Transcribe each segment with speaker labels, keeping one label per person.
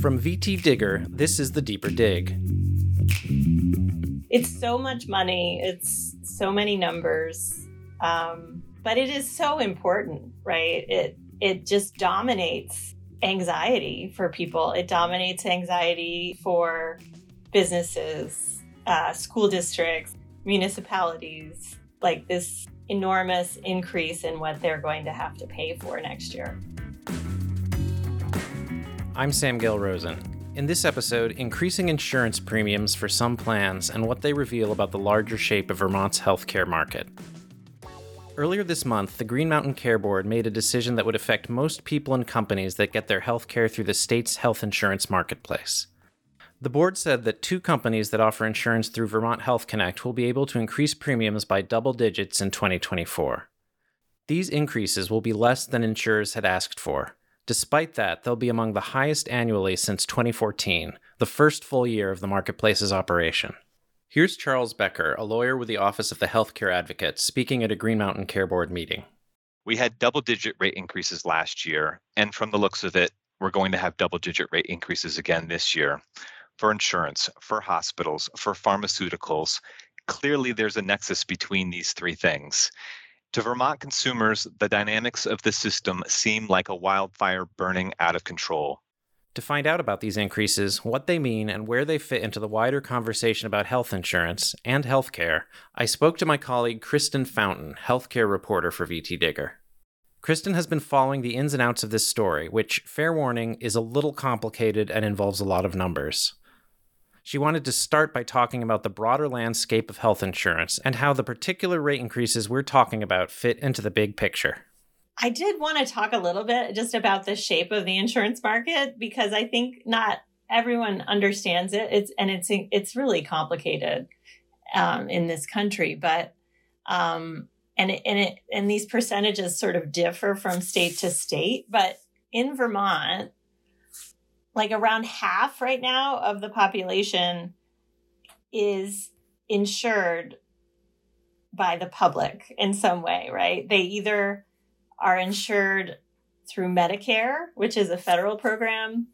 Speaker 1: From VT Digger, this is the Deeper Dig.
Speaker 2: It's so much money, it's so many numbers, um, but it is so important, right? It it just dominates anxiety for people. It dominates anxiety for businesses, uh, school districts, municipalities. Like this enormous increase in what they're going to have to pay for next year.
Speaker 1: I'm Sam Gale Rosen. In this episode, increasing insurance premiums for some plans and what they reveal about the larger shape of Vermont's healthcare market. Earlier this month, the Green Mountain Care Board made a decision that would affect most people and companies that get their health care through the state's health insurance marketplace. The board said that two companies that offer insurance through Vermont Health Connect will be able to increase premiums by double digits in 2024. These increases will be less than insurers had asked for. Despite that, they'll be among the highest annually since 2014, the first full year of the marketplace's operation. Here's Charles Becker, a lawyer with the Office of the Healthcare Advocate, speaking at a Green Mountain Care Board meeting.
Speaker 3: We had double digit rate increases last year, and from the looks of it, we're going to have double digit rate increases again this year for insurance, for hospitals, for pharmaceuticals. Clearly, there's a nexus between these three things. To Vermont consumers, the dynamics of the system seem like a wildfire burning out of control.
Speaker 1: To find out about these increases, what they mean, and where they fit into the wider conversation about health insurance and healthcare, I spoke to my colleague Kristen Fountain, healthcare reporter for VT Digger. Kristen has been following the ins and outs of this story, which, fair warning, is a little complicated and involves a lot of numbers. She wanted to start by talking about the broader landscape of health insurance and how the particular rate increases we're talking about fit into the big picture.
Speaker 2: I did want to talk a little bit just about the shape of the insurance market because I think not everyone understands it. It's and it's it's really complicated um, in this country, but um, and it, and it and these percentages sort of differ from state to state. But in Vermont, like around half right now of the population is insured by the public in some way, right? They either are insured through Medicare, which is a federal program.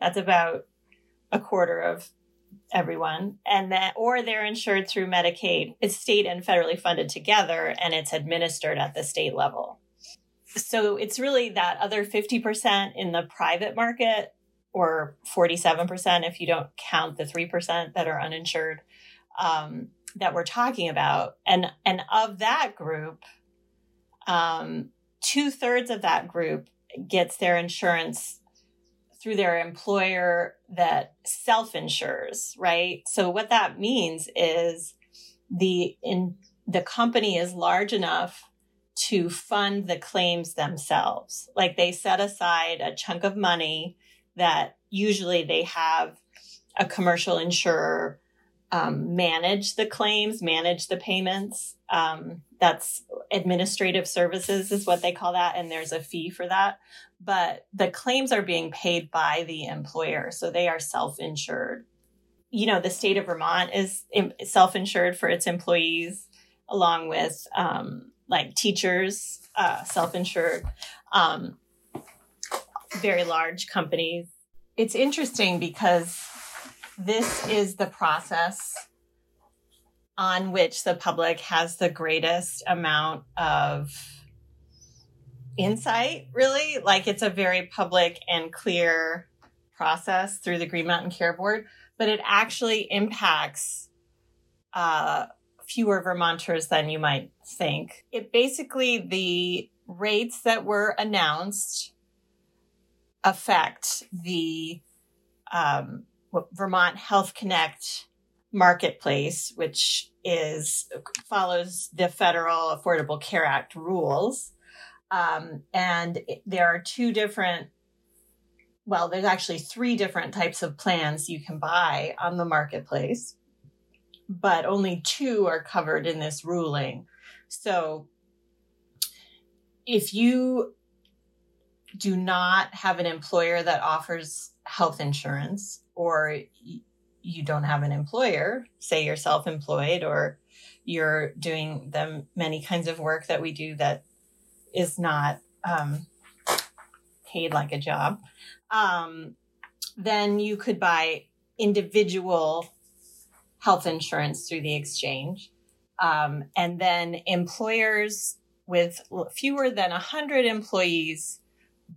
Speaker 2: That's about a quarter of everyone and that or they're insured through Medicaid. It's state and federally funded together and it's administered at the state level. So it's really that other 50% in the private market or 47% if you don't count the 3% that are uninsured um, that we're talking about. And, and of that group, um, two thirds of that group gets their insurance through their employer that self insures, right? So what that means is the in the company is large enough to fund the claims themselves. Like they set aside a chunk of money that usually they have a commercial insurer um, manage the claims, manage the payments. Um, that's administrative services is what they call that, and there's a fee for that. But the claims are being paid by the employer, so they are self-insured. You know, the state of Vermont is self-insured for its employees, along with um, like teachers, uh, self-insured. Um, very large companies. It's interesting because this is the process on which the public has the greatest amount of insight, really. Like it's a very public and clear process through the Green Mountain Care Board, but it actually impacts uh, fewer Vermonters than you might think. It basically, the rates that were announced affect the um, Vermont Health Connect marketplace, which is follows the federal Affordable Care Act rules. Um, and there are two different, well, there's actually three different types of plans you can buy on the marketplace, but only two are covered in this ruling. So if you do not have an employer that offers health insurance or you don't have an employer, say you're self employed or you're doing the many kinds of work that we do that is not um, paid like a job, um, then you could buy individual health insurance through the exchange. Um, and then employers with fewer than 100 employees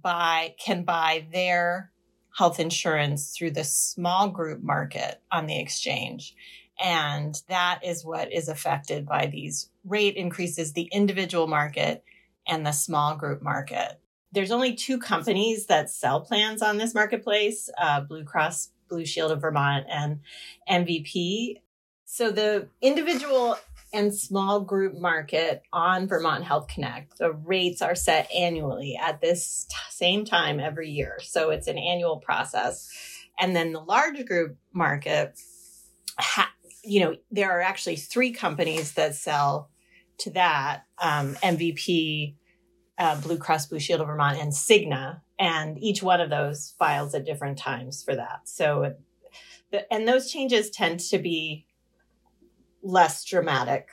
Speaker 2: buy can buy their health insurance through the small group market on the exchange. And that is what is affected by these rate increases, the individual market and the small group market. There's only two companies that sell plans on this marketplace, uh, Blue Cross Blue Shield of Vermont and MVP. So the individual and small group market on Vermont Health Connect, the rates are set annually at this t- same time every year. So it's an annual process. And then the large group market, ha- you know, there are actually three companies that sell to that um, MVP, uh, Blue Cross Blue Shield of Vermont, and Cigna. And each one of those files at different times for that. So, the, and those changes tend to be less dramatic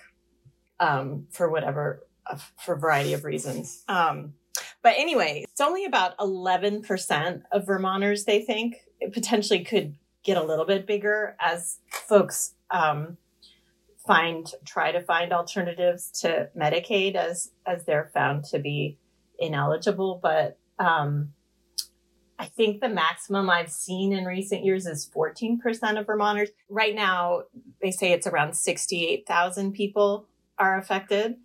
Speaker 2: um, for whatever, uh, for a variety of reasons. Um, but anyway, it's only about 11% of Vermonters, they think, it potentially could get a little bit bigger as folks um, find try to find alternatives to Medicaid as as they're found to be ineligible. But um, I think the maximum I've seen in recent years is 14% of Vermonters. Right now, they say it's around 68,000 people are affected,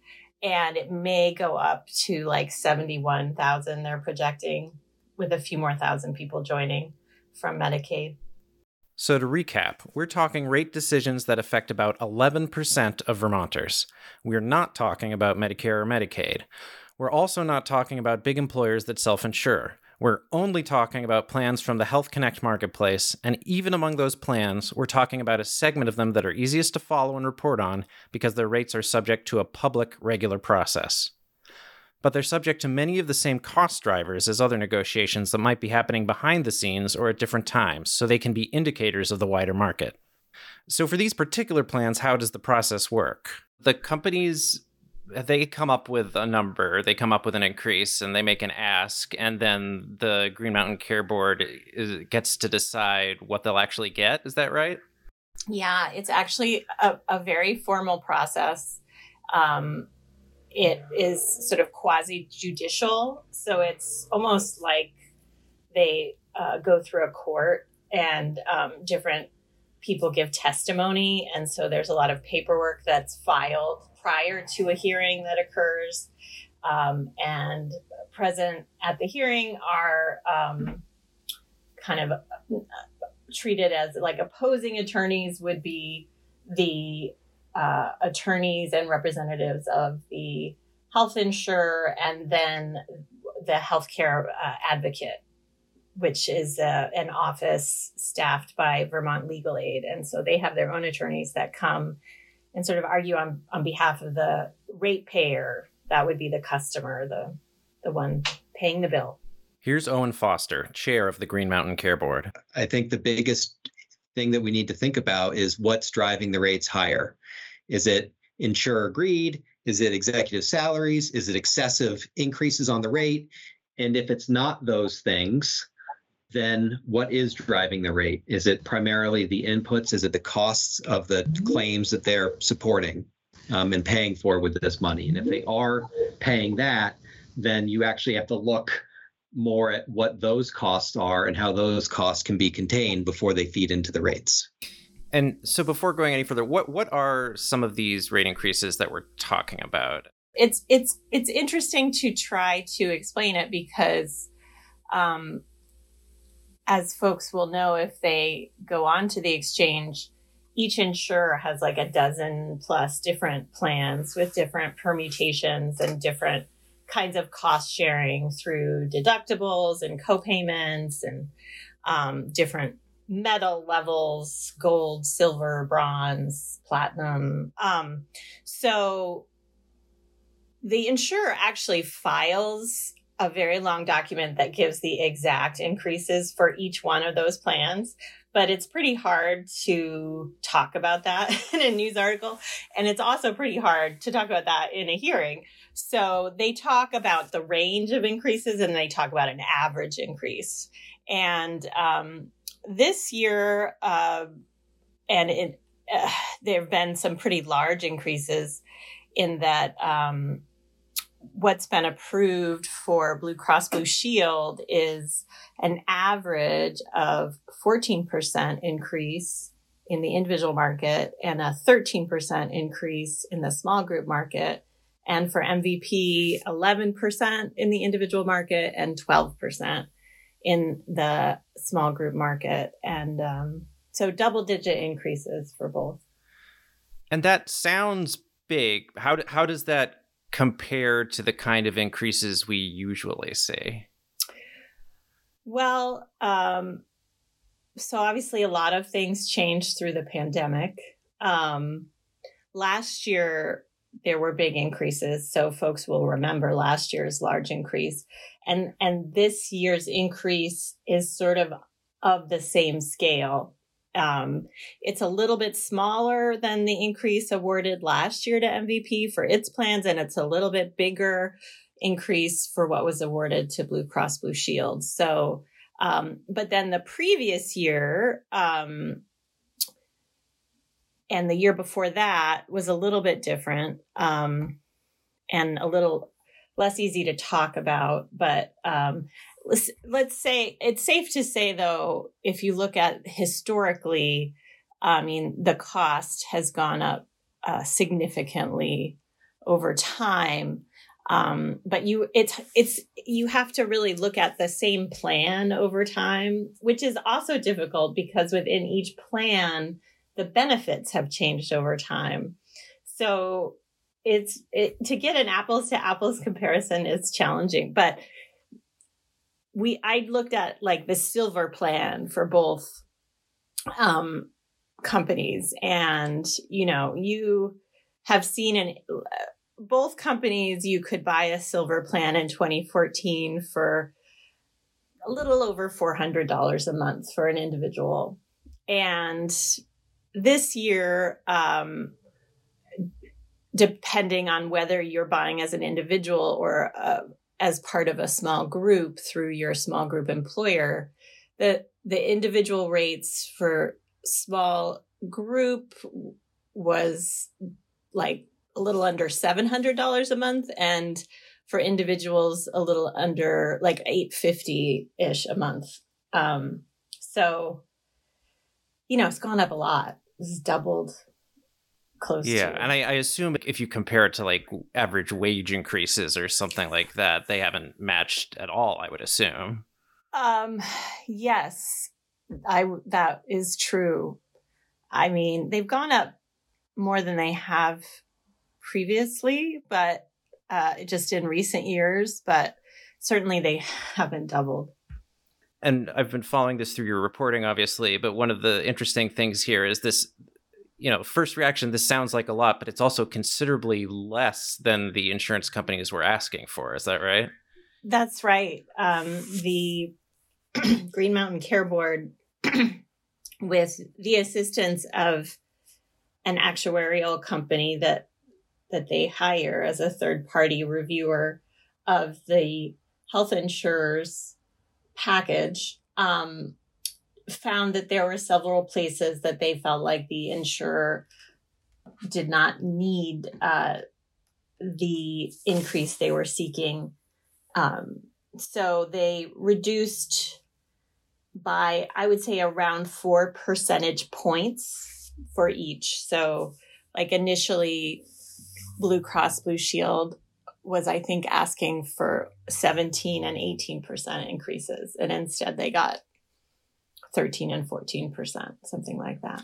Speaker 2: and it may go up to like 71,000, they're projecting, with a few more thousand people joining from Medicaid.
Speaker 1: So, to recap, we're talking rate decisions that affect about 11% of Vermonters. We're not talking about Medicare or Medicaid. We're also not talking about big employers that self insure. We're only talking about plans from the Health Connect marketplace, and even among those plans, we're talking about a segment of them that are easiest to follow and report on because their rates are subject to a public, regular process. But they're subject to many of the same cost drivers as other negotiations that might be happening behind the scenes or at different times, so they can be indicators of the wider market. So, for these particular plans, how does the process work? The companies they come up with a number, they come up with an increase, and they make an ask, and then the Green Mountain Care Board is, gets to decide what they'll actually get. Is that right?
Speaker 2: Yeah, it's actually a, a very formal process. Um, it is sort of quasi judicial, so it's almost like they uh, go through a court and um, different people give testimony, and so there's a lot of paperwork that's filed prior to a hearing that occurs. Um, and present at the hearing are um, kind of uh, treated as like opposing attorneys would be the uh, attorneys and representatives of the health insurer and then the healthcare uh, advocate which is uh, an office staffed by Vermont Legal Aid. And so they have their own attorneys that come and sort of argue on, on behalf of the ratepayer. That would be the customer, the, the one paying the bill.
Speaker 1: Here's Owen Foster, chair of the Green Mountain Care Board.
Speaker 4: I think the biggest thing that we need to think about is what's driving the rates higher. Is it insurer greed? Is it executive salaries? Is it excessive increases on the rate? And if it's not those things, then what is driving the rate? Is it primarily the inputs? Is it the costs of the claims that they're supporting um, and paying for with this money? And if they are paying that, then you actually have to look more at what those costs are and how those costs can be contained before they feed into the rates.
Speaker 1: And so before going any further, what what are some of these rate increases that we're talking about?
Speaker 2: It's it's it's interesting to try to explain it because um, as folks will know if they go on to the exchange, each insurer has like a dozen plus different plans with different permutations and different kinds of cost sharing through deductibles and co-payments and um, different metal levels gold silver bronze platinum. Um, so the insurer actually files a very long document that gives the exact increases for each one of those plans but it's pretty hard to talk about that in a news article. And it's also pretty hard to talk about that in a hearing. So they talk about the range of increases and they talk about an average increase. And um, this year, uh, and it, uh, there have been some pretty large increases in that um, what's been approved for Blue Cross Blue Shield is an average of 14% increase in the individual market and a 13% increase in the small group market. And for MVP, 11% in the individual market and 12% in the small group market. And um, so double digit increases for both.
Speaker 1: And that sounds big. How, how does that compared to the kind of increases we usually see?
Speaker 2: Well, um, so obviously a lot of things changed through the pandemic. Um, last year, there were big increases. So folks will remember last year's large increase. And, and this year's increase is sort of of the same scale. Um, it's a little bit smaller than the increase awarded last year to MVP for its plans, and it's a little bit bigger increase for what was awarded to Blue Cross Blue Shield. So, um, but then the previous year, um, and the year before that was a little bit different um, and a little less easy to talk about. But um, let's, say it's safe to say though if you look at historically i mean the cost has gone up uh, significantly over time. Um, but you it's it's you have to really look at the same plan over time which is also difficult because within each plan the benefits have changed over time. So it's it, to get an apples to apples comparison is challenging but we I looked at like the silver plan for both um, companies, and you know you have seen in both companies you could buy a silver plan in 2014 for a little over $400 a month for an individual. And this year um, depending on whether you're buying as an individual or a, as part of a small group through your small group employer, the the individual rates for small group was like a little under $700 a month and for individuals a little under like 850 ish a month. Um so you know it's gone up a lot. It's doubled close
Speaker 1: yeah
Speaker 2: to.
Speaker 1: and I, I, assume if you compare it to like average wage increases or something like that they haven't matched at all i would assume
Speaker 2: um yes i that is true i mean they've gone up more than they have previously but uh just in recent years but certainly they haven't doubled
Speaker 1: and I've been following this through your reporting, obviously. But one of the interesting things here is this you know, first reaction, this sounds like a lot, but it's also considerably less than the insurance companies were asking for. Is that right?
Speaker 2: That's right. Um, the Green Mountain Care Board, with the assistance of an actuarial company that that they hire as a third party reviewer of the health insurers package, um, found that there were several places that they felt like the insurer did not need uh, the increase they were seeking. Um, so they reduced by, I would say, around four percentage points for each. So, like initially, Blue Cross Blue Shield was, I think, asking for 17 and 18% increases. And instead, they got 13 and 14%, something like that.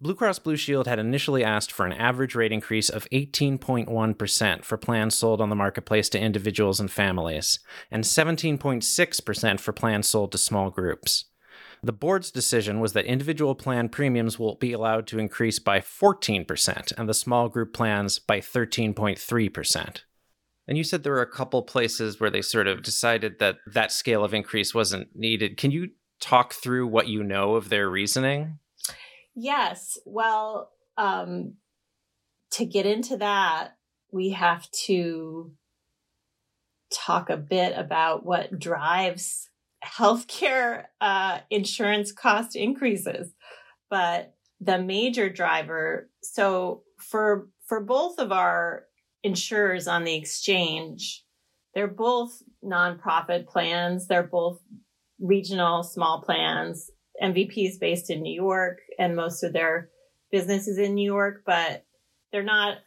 Speaker 1: Blue Cross Blue Shield had initially asked for an average rate increase of 18.1% for plans sold on the marketplace to individuals and families, and 17.6% for plans sold to small groups. The board's decision was that individual plan premiums will be allowed to increase by 14% and the small group plans by 13.3%. And you said there were a couple places where they sort of decided that that scale of increase wasn't needed. Can you talk through what you know of their reasoning?
Speaker 2: Yes. Well, um, to get into that, we have to talk a bit about what drives healthcare uh, insurance cost increases. But the major driver, so for for both of our insurers on the exchange, they're both nonprofit plans. They're both regional small plans. MVP is based in New York, and most of their business is in New York, but they're not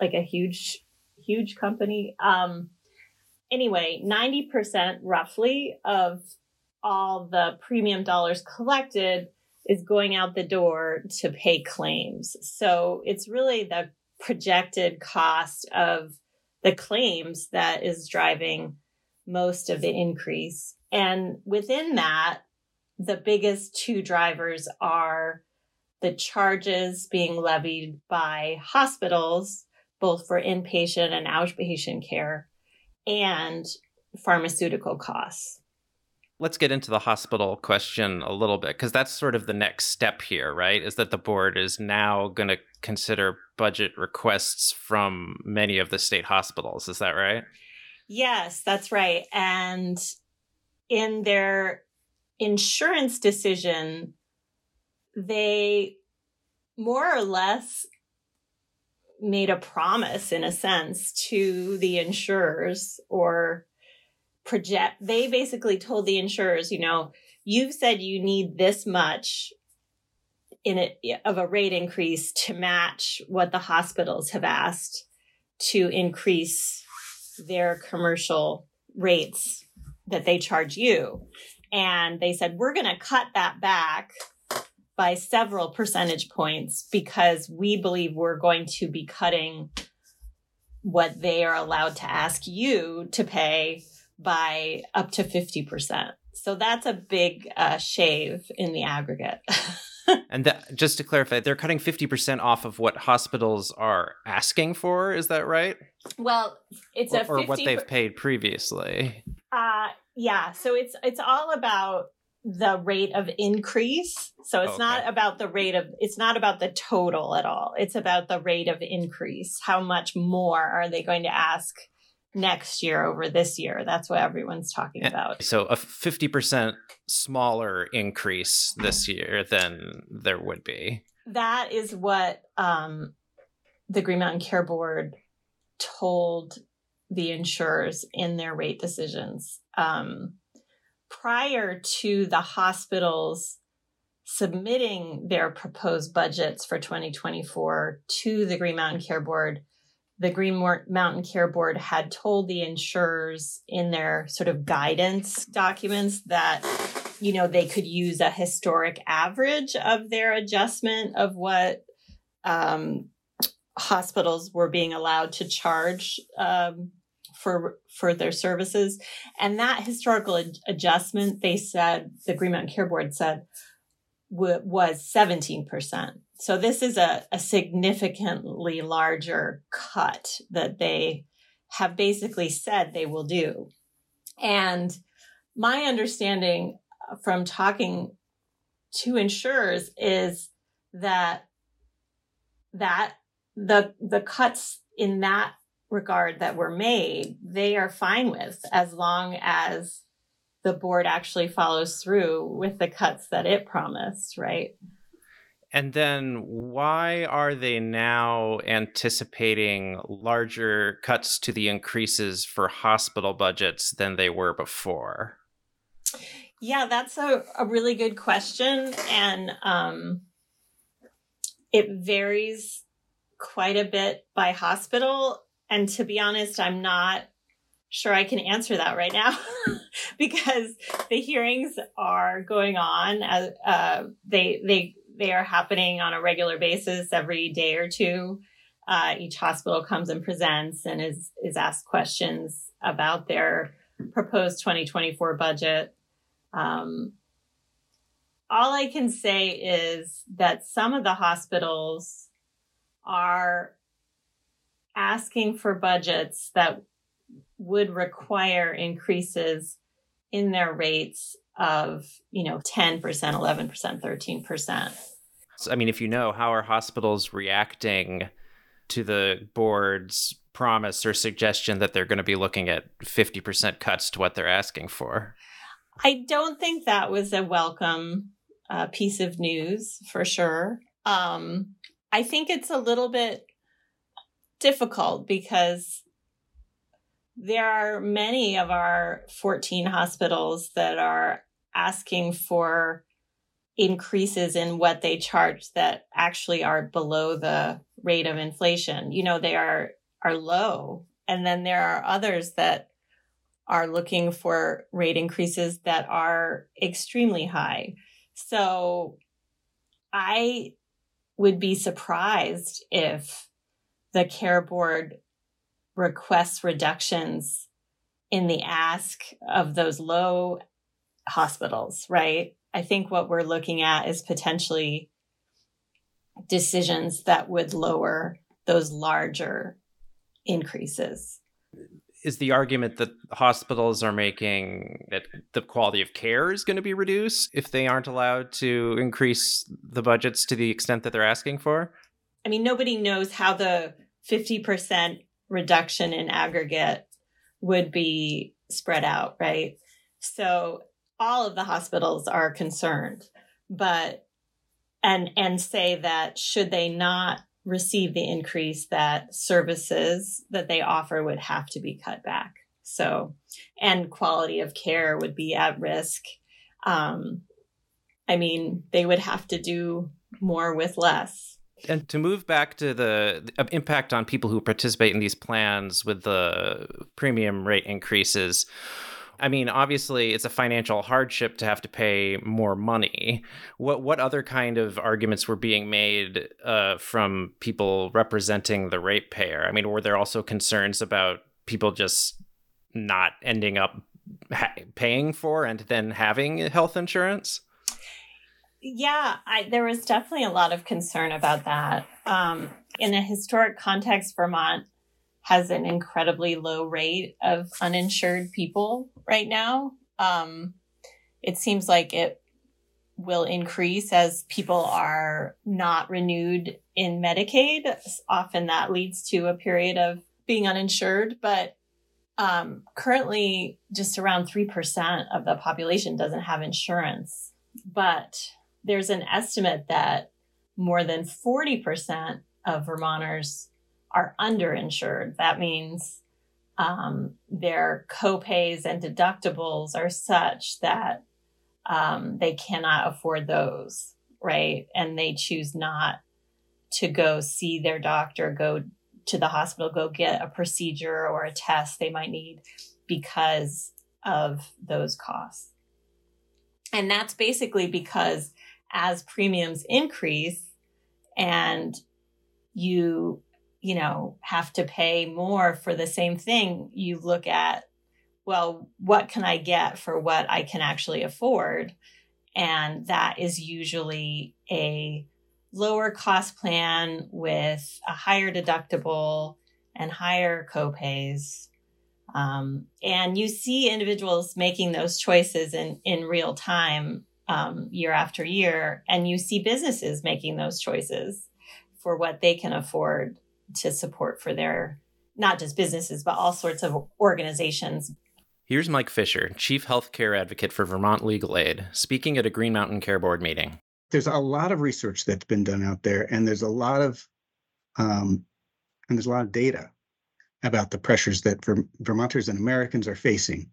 Speaker 2: like a huge, huge company. Um, anyway, 90% roughly of all the premium dollars collected is going out the door to pay claims. So it's really the projected cost of the claims that is driving most of the increase. And within that, the biggest two drivers are the charges being levied by hospitals, both for inpatient and outpatient care, and pharmaceutical costs.
Speaker 1: Let's get into the hospital question a little bit because that's sort of the next step here, right? Is that the board is now going to consider budget requests from many of the state hospitals. Is that right?
Speaker 2: Yes, that's right. And in their insurance decision, they more or less made a promise in a sense to the insurers or project they basically told the insurers you know you've said you need this much in it of a rate increase to match what the hospitals have asked to increase their commercial rates that they charge you and they said we're going to cut that back by several percentage points because we believe we're going to be cutting what they are allowed to ask you to pay by up to 50%. So that's a big uh, shave in the aggregate.
Speaker 1: and that, just to clarify, they're cutting 50% off of what hospitals are asking for. Is that right?
Speaker 2: Well, it's
Speaker 1: or,
Speaker 2: a 50
Speaker 1: or what they've paid previously.
Speaker 2: Uh, yeah. So it's, it's all about the rate of increase. So it's okay. not about the rate of, it's not about the total at all. It's about the rate of increase. How much more are they going to ask next year over this year? That's what everyone's talking about.
Speaker 1: So a 50% smaller increase this year than there would be.
Speaker 2: That is what um, the Green Mountain Care Board told the insurers in their rate decisions. Um, prior to the hospitals submitting their proposed budgets for 2024 to the Green Mountain Care Board, the Green Mountain Care Board had told the insurers in their sort of guidance documents that you know they could use a historic average of their adjustment of what um, hospitals were being allowed to charge um, for for their services. And that historical ad- adjustment, they said, the Green Mountain Care Board said, w- was 17%. So this is a, a significantly larger cut that they have basically said they will do. And my understanding from talking to insurers is that that the the cuts in that regard that were made, they are fine with as long as the board actually follows through with the cuts that it promised, right?
Speaker 1: And then why are they now anticipating larger cuts to the increases for hospital budgets than they were before?
Speaker 2: Yeah, that's a, a really good question. And um, it varies quite a bit by hospital. And to be honest, I'm not sure I can answer that right now because the hearings are going on. As, uh, they they they are happening on a regular basis every day or two. Uh, each hospital comes and presents and is is asked questions about their proposed 2024 budget. Um, all I can say is that some of the hospitals are asking for budgets that would require increases in their rates of, you know, 10%, 11%, 13%.
Speaker 1: I mean, if you know, how are hospitals reacting to the board's promise or suggestion that they're going to be looking at 50% cuts to what they're asking for?
Speaker 2: I don't think that was a welcome uh, piece of news for sure. Um, I think it's a little bit difficult because there are many of our 14 hospitals that are asking for increases in what they charge that actually are below the rate of inflation. You know, they are are low. And then there are others that are looking for rate increases that are extremely high. So I would be surprised if the care board requests reductions in the ask of those low hospitals, right? I think what we're looking at is potentially decisions that would lower those larger increases.
Speaker 1: Is the argument that hospitals are making that the quality of care is going to be reduced if they aren't allowed to increase the budgets to the extent that they're asking for?
Speaker 2: I mean, nobody knows how the 50% reduction in aggregate would be spread out, right? So all of the hospitals are concerned, but and and say that should they not receive the increase that services that they offer would have to be cut back. So and quality of care would be at risk. Um, I mean, they would have to do more with less.
Speaker 1: And to move back to the, the impact on people who participate in these plans with the premium rate increases, I mean, obviously, it's a financial hardship to have to pay more money. What what other kind of arguments were being made uh, from people representing the ratepayer? I mean, were there also concerns about people just not ending up ha- paying for and then having health insurance?
Speaker 2: Yeah, I, there was definitely a lot of concern about that. Um, in a historic context, Vermont has an incredibly low rate of uninsured people right now. Um, it seems like it will increase as people are not renewed in Medicaid. Often that leads to a period of being uninsured, but um, currently just around 3% of the population doesn't have insurance. But there's an estimate that more than 40% of Vermonters are underinsured. That means um, their copays and deductibles are such that um, they cannot afford those, right? And they choose not to go see their doctor, go to the hospital, go get a procedure or a test they might need because of those costs. And that's basically because as premiums increase and you you know, have to pay more for the same thing, you look at, well, what can I get for what I can actually afford? And that is usually a lower cost plan with a higher deductible and higher copays. Um, and you see individuals making those choices in, in real time um, year after year, and you see businesses making those choices for what they can afford to support for their not just businesses, but all sorts of organizations.
Speaker 1: Here's Mike Fisher, Chief Healthcare Advocate for Vermont Legal Aid, speaking at a Green Mountain Care Board meeting.
Speaker 5: There's a lot of research that's been done out there, and there's a lot of um, and there's a lot of data about the pressures that Vermonters and Americans are facing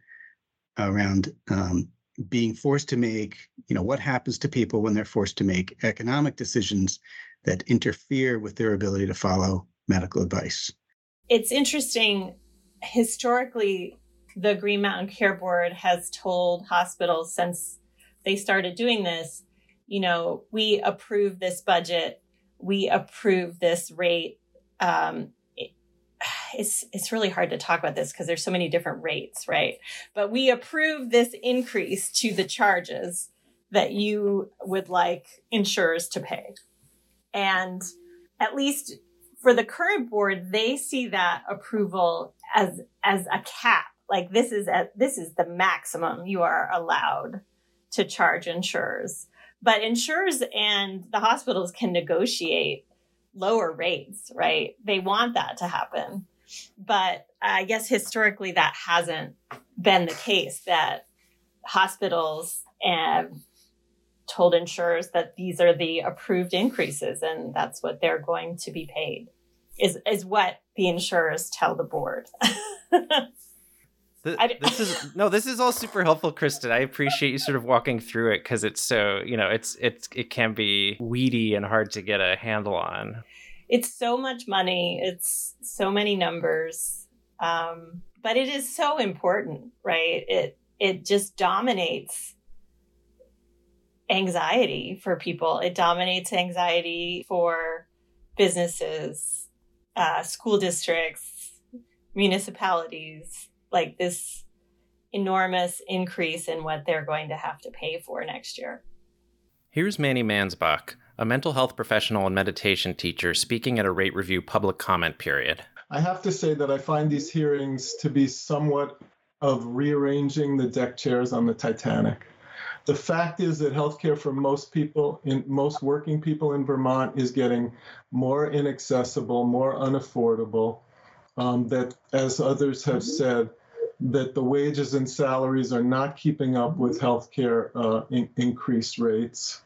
Speaker 5: around um, being forced to make, you know, what happens to people when they're forced to make economic decisions that interfere with their ability to follow medical advice.
Speaker 2: It's interesting. Historically, the Green Mountain Care Board has told hospitals since they started doing this, you know, we approve this budget, we approve this rate. Um, it's it's really hard to talk about this because there's so many different rates, right? But we approve this increase to the charges that you would like insurers to pay. And at least for the current board, they see that approval as as a cap. Like this is a, this is the maximum you are allowed to charge insurers. But insurers and the hospitals can negotiate lower rates, right? They want that to happen. But I guess historically that hasn't been the case that hospitals and told insurers that these are the approved increases and that's what they're going to be paid is is what the insurers tell the board.
Speaker 1: this is no this is all super helpful kristen. I appreciate you sort of walking through it because it's so you know it's it's it can be weedy and hard to get a handle on.
Speaker 2: It's so much money. It's so many numbers. Um, but it is so important right? It it just dominates anxiety for people it dominates anxiety for businesses uh, school districts municipalities like this enormous increase in what they're going to have to pay for next year.
Speaker 1: Here's Manny Mansbach, a mental health professional and meditation teacher, speaking at a rate review public comment period.
Speaker 6: I have to say that I find these hearings to be somewhat of rearranging the deck chairs on the Titanic. The fact is that healthcare for most people, in most working people in Vermont, is getting more inaccessible, more unaffordable. Um, that, as others have said, that the wages and salaries are not keeping up with healthcare uh, in- increased rates.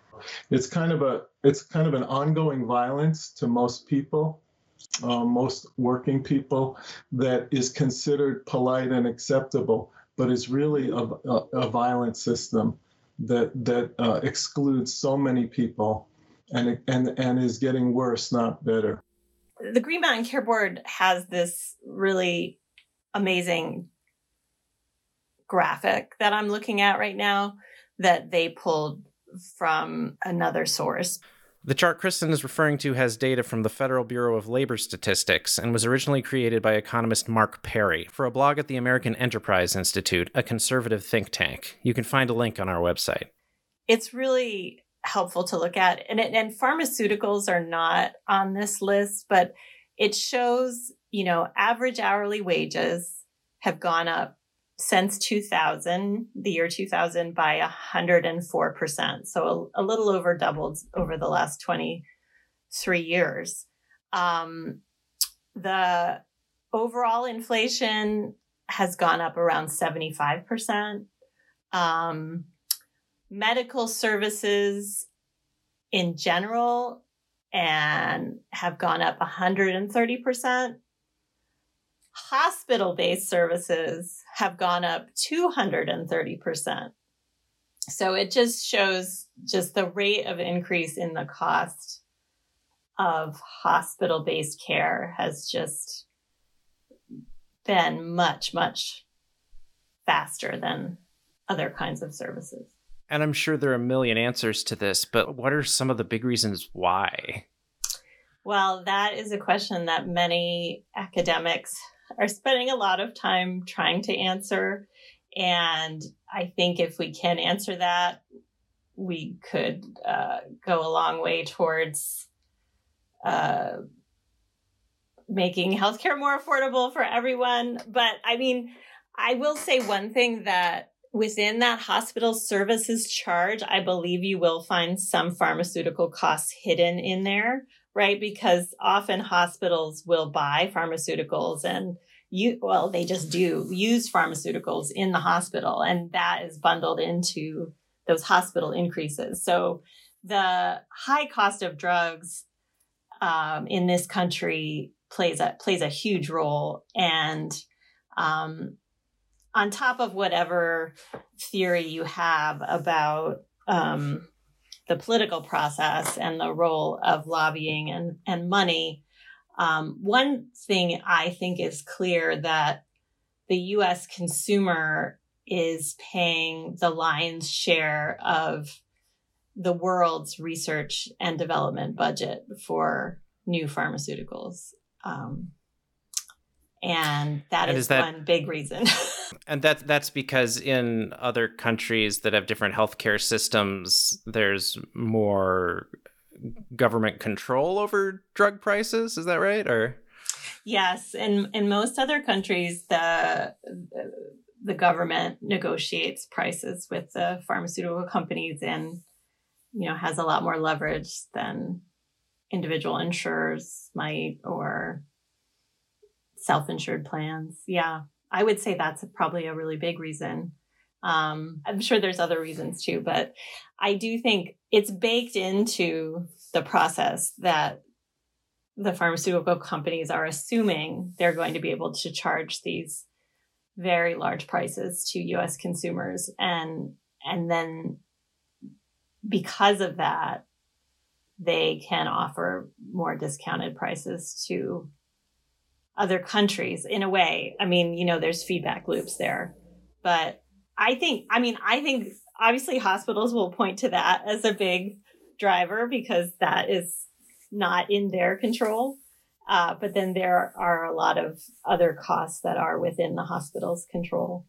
Speaker 6: It's kind of a it's kind of an ongoing violence to most people, uh, most working people, that is considered polite and acceptable, but is really a, a, a violent system that that uh, excludes so many people, and and and is getting worse, not better.
Speaker 2: The Green Mountain Care Board has this really amazing graphic that I'm looking at right now that they pulled from another source.
Speaker 1: The chart Kristen is referring to has data from the Federal Bureau of Labor Statistics and was originally created by economist Mark Perry for a blog at the American Enterprise Institute, a conservative think tank. You can find a link on our website.
Speaker 2: It's really helpful to look at. And, it, and pharmaceuticals are not on this list, but it shows, you know, average hourly wages have gone up since 2000, the year 2000, by 104%. So a, a little over doubled over the last 23 years. Um, the overall inflation has gone up around 75%. Um, medical services in general and have gone up 130% hospital based services have gone up 230%. So it just shows just the rate of increase in the cost of hospital based care has just been much, much faster than other kinds of services.
Speaker 1: And I'm sure there are a million answers to this, but what are some of the big reasons why?
Speaker 2: Well, that is a question that many academics are spending a lot of time trying to answer. And I think if we can answer that, we could uh, go a long way towards uh, making healthcare more affordable for everyone. But I mean, I will say one thing that within that hospital services charge, I believe you will find some pharmaceutical costs hidden in there right? Because often hospitals will buy pharmaceuticals and you, well, they just do use pharmaceuticals in the hospital and that is bundled into those hospital increases. So the high cost of drugs um, in this country plays a plays a huge role, and um, on top of whatever theory you have about um, the political process and the role of lobbying and, and money. Um, one thing I think is clear that the US consumer is paying the lion's share of the world's research and development budget for new pharmaceuticals. Um, and that and is, is that, one big reason.
Speaker 1: and that that's because in other countries that have different healthcare systems, there's more government control over drug prices. Is that right? Or
Speaker 2: yes, in in most other countries, the the government negotiates prices with the pharmaceutical companies and you know has a lot more leverage than individual insurers might or self-insured plans. Yeah, I would say that's probably a really big reason. Um, I'm sure there's other reasons too, but I do think it's baked into the process that the pharmaceutical companies are assuming they're going to be able to charge these very large prices to US consumers and and then because of that they can offer more discounted prices to other countries in a way. I mean, you know, there's feedback loops there. But I think, I mean, I think obviously hospitals will point to that as a big driver because that is not in their control. Uh, but then there are a lot of other costs that are within the hospital's control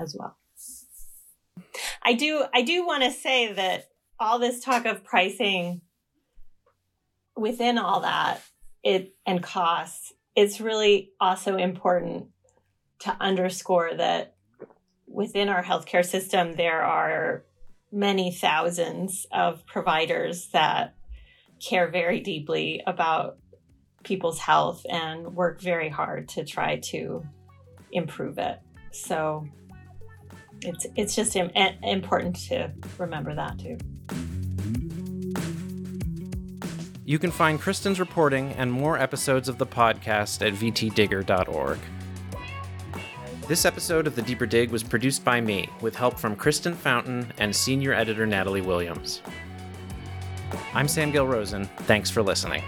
Speaker 2: as well. I do, I do want to say that all this talk of pricing within all that, it and costs it's really also important to underscore that within our healthcare system, there are many thousands of providers that care very deeply about people's health and work very hard to try to improve it. So it's it's just important to remember that too.
Speaker 1: You can find Kristen's reporting and more episodes of the podcast at vtdigger.org. This episode of The Deeper Dig was produced by me, with help from Kristen Fountain and senior editor Natalie Williams. I'm Sam Gale Rosen. Thanks for listening.